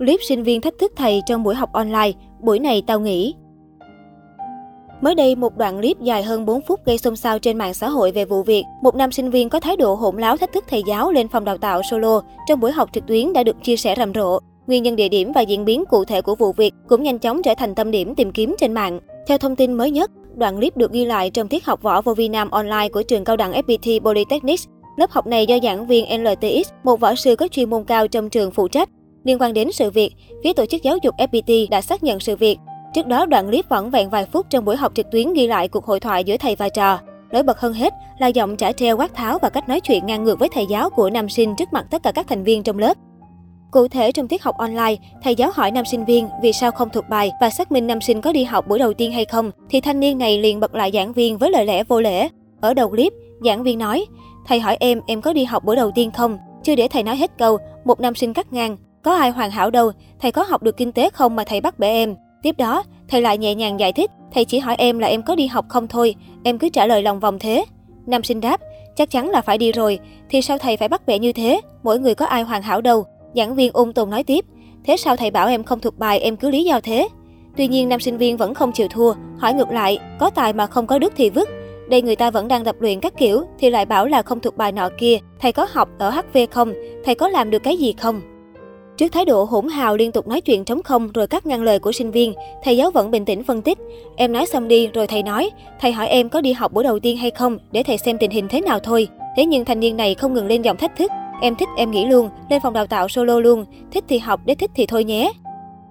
Clip sinh viên thách thức thầy trong buổi học online, buổi này tao nghỉ. Mới đây, một đoạn clip dài hơn 4 phút gây xôn xao trên mạng xã hội về vụ việc một nam sinh viên có thái độ hỗn láo thách thức thầy giáo lên phòng đào tạo solo trong buổi học trực tuyến đã được chia sẻ rầm rộ. Nguyên nhân địa điểm và diễn biến cụ thể của vụ việc cũng nhanh chóng trở thành tâm điểm tìm kiếm trên mạng. Theo thông tin mới nhất, đoạn clip được ghi lại trong tiết học võ vô vi nam online của trường cao đẳng FPT Polytechnics. Lớp học này do giảng viên LTX, một võ sư có chuyên môn cao trong trường phụ trách. Liên quan đến sự việc, phía tổ chức giáo dục FPT đã xác nhận sự việc. Trước đó, đoạn clip vỏn vẹn vài phút trong buổi học trực tuyến ghi lại cuộc hội thoại giữa thầy và trò. Nổi bật hơn hết là giọng trả treo quát tháo và cách nói chuyện ngang ngược với thầy giáo của nam sinh trước mặt tất cả các thành viên trong lớp. Cụ thể trong tiết học online, thầy giáo hỏi nam sinh viên vì sao không thuộc bài và xác minh nam sinh có đi học buổi đầu tiên hay không, thì thanh niên này liền bật lại giảng viên với lời lẽ vô lễ. Ở đầu clip, giảng viên nói, thầy hỏi em em có đi học buổi đầu tiên không? Chưa để thầy nói hết câu, một nam sinh cắt ngang, có ai hoàn hảo đâu, thầy có học được kinh tế không mà thầy bắt bẻ em. Tiếp đó, thầy lại nhẹ nhàng giải thích, thầy chỉ hỏi em là em có đi học không thôi, em cứ trả lời lòng vòng thế. Nam sinh đáp, chắc chắn là phải đi rồi, thì sao thầy phải bắt bẻ như thế, mỗi người có ai hoàn hảo đâu. Giảng viên ung tồn nói tiếp, thế sao thầy bảo em không thuộc bài em cứ lý do thế? Tuy nhiên nam sinh viên vẫn không chịu thua, hỏi ngược lại, có tài mà không có đức thì vứt. Đây người ta vẫn đang tập luyện các kiểu thì lại bảo là không thuộc bài nọ kia, thầy có học ở HV không, thầy có làm được cái gì không? Trước thái độ hỗn hào liên tục nói chuyện trống không rồi cắt ngang lời của sinh viên, thầy giáo vẫn bình tĩnh phân tích. Em nói xong đi rồi thầy nói, thầy hỏi em có đi học buổi đầu tiên hay không để thầy xem tình hình thế nào thôi. Thế nhưng thanh niên này không ngừng lên giọng thách thức, Em thích em nghỉ luôn, lên phòng đào tạo solo luôn, thích thì học, để thích thì thôi nhé.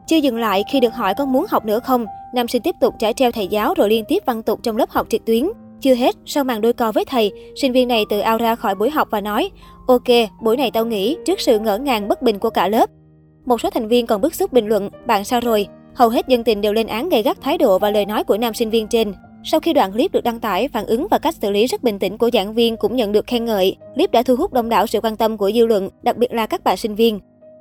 Chưa dừng lại, khi được hỏi có muốn học nữa không, nam sinh tiếp tục trả treo thầy giáo rồi liên tiếp văn tục trong lớp học trực tuyến. Chưa hết, sau màn đôi co với thầy, sinh viên này tự ao ra khỏi buổi học và nói, ok, buổi này tao nghỉ, trước sự ngỡ ngàng bất bình của cả lớp. Một số thành viên còn bức xúc bình luận, bạn sao rồi? Hầu hết dân tình đều lên án gay gắt thái độ và lời nói của nam sinh viên trên. Sau khi đoạn clip được đăng tải, phản ứng và cách xử lý rất bình tĩnh của giảng viên cũng nhận được khen ngợi. Clip đã thu hút đông đảo sự quan tâm của dư luận, đặc biệt là các bạn sinh viên.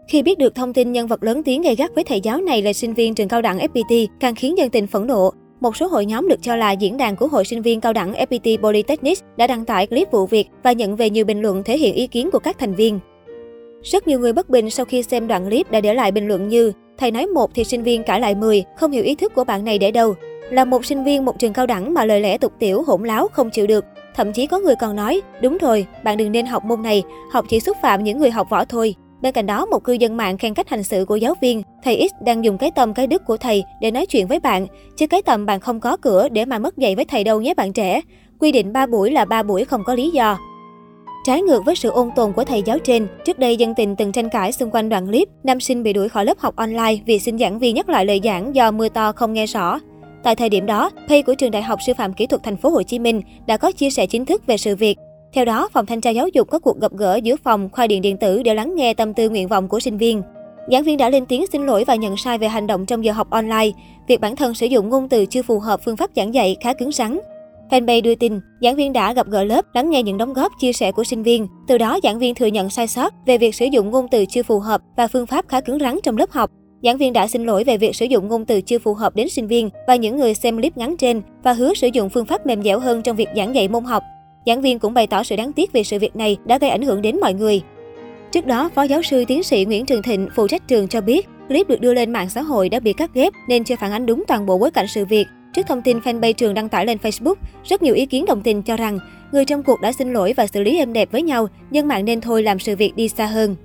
Khi biết được thông tin nhân vật lớn tiếng gây gắt với thầy giáo này là sinh viên trường cao đẳng FPT, càng khiến dân tình phẫn nộ. Một số hội nhóm được cho là diễn đàn của hội sinh viên cao đẳng FPT Polytechnic đã đăng tải clip vụ việc và nhận về nhiều bình luận thể hiện ý kiến của các thành viên. Rất nhiều người bất bình sau khi xem đoạn clip đã để lại bình luận như Thầy nói một thì sinh viên cãi lại 10, không hiểu ý thức của bạn này để đâu. Là một sinh viên một trường cao đẳng mà lời lẽ tục tiểu hỗn láo không chịu được. Thậm chí có người còn nói, đúng rồi, bạn đừng nên học môn này, học chỉ xúc phạm những người học võ thôi. Bên cạnh đó, một cư dân mạng khen cách hành xử của giáo viên. Thầy X đang dùng cái tâm cái đức của thầy để nói chuyện với bạn. Chứ cái tầm bạn không có cửa để mà mất dạy với thầy đâu nhé bạn trẻ. Quy định 3 buổi là 3 buổi không có lý do. Trái ngược với sự ôn tồn của thầy giáo trên, trước đây dân tình từng tranh cãi xung quanh đoạn clip, nam sinh bị đuổi khỏi lớp học online vì xin giảng viên nhắc lại lời giảng do mưa to không nghe rõ. Tại thời điểm đó, thầy của trường Đại học Sư phạm Kỹ thuật Thành phố Hồ Chí Minh đã có chia sẻ chính thức về sự việc. Theo đó, phòng thanh tra giáo dục có cuộc gặp gỡ giữa phòng khoa điện điện tử để lắng nghe tâm tư nguyện vọng của sinh viên. Giảng viên đã lên tiếng xin lỗi và nhận sai về hành động trong giờ học online. Việc bản thân sử dụng ngôn từ chưa phù hợp phương pháp giảng dạy khá cứng rắn. Fanpage đưa tin, giảng viên đã gặp gỡ lớp, lắng nghe những đóng góp chia sẻ của sinh viên. Từ đó, giảng viên thừa nhận sai sót về việc sử dụng ngôn từ chưa phù hợp và phương pháp khá cứng rắn trong lớp học. Giảng viên đã xin lỗi về việc sử dụng ngôn từ chưa phù hợp đến sinh viên và những người xem clip ngắn trên và hứa sử dụng phương pháp mềm dẻo hơn trong việc giảng dạy môn học. Giảng viên cũng bày tỏ sự đáng tiếc về sự việc này đã gây ảnh hưởng đến mọi người. Trước đó, Phó giáo sư tiến sĩ Nguyễn Trường Thịnh, phụ trách trường cho biết, clip được đưa lên mạng xã hội đã bị cắt ghép nên chưa phản ánh đúng toàn bộ bối cảnh sự việc. Trước thông tin fanpage trường đăng tải lên Facebook, rất nhiều ý kiến đồng tình cho rằng người trong cuộc đã xin lỗi và xử lý êm đẹp với nhau, dân mạng nên thôi làm sự việc đi xa hơn.